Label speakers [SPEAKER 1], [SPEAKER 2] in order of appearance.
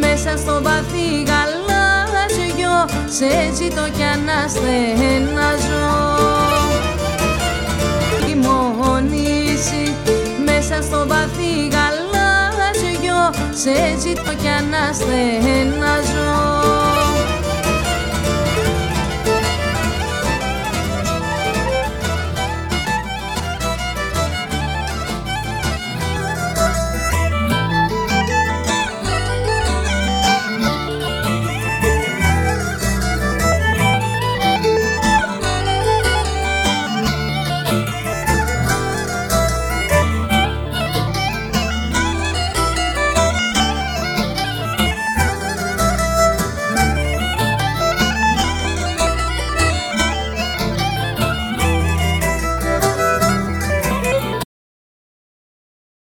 [SPEAKER 1] μέσα στο βαθύ γαλάζιο σε ζητώ κι αναστενάζω Τιμονήσει μέσα στο βαθύ γαλάζιο σε ζητώ κι αναστενάζω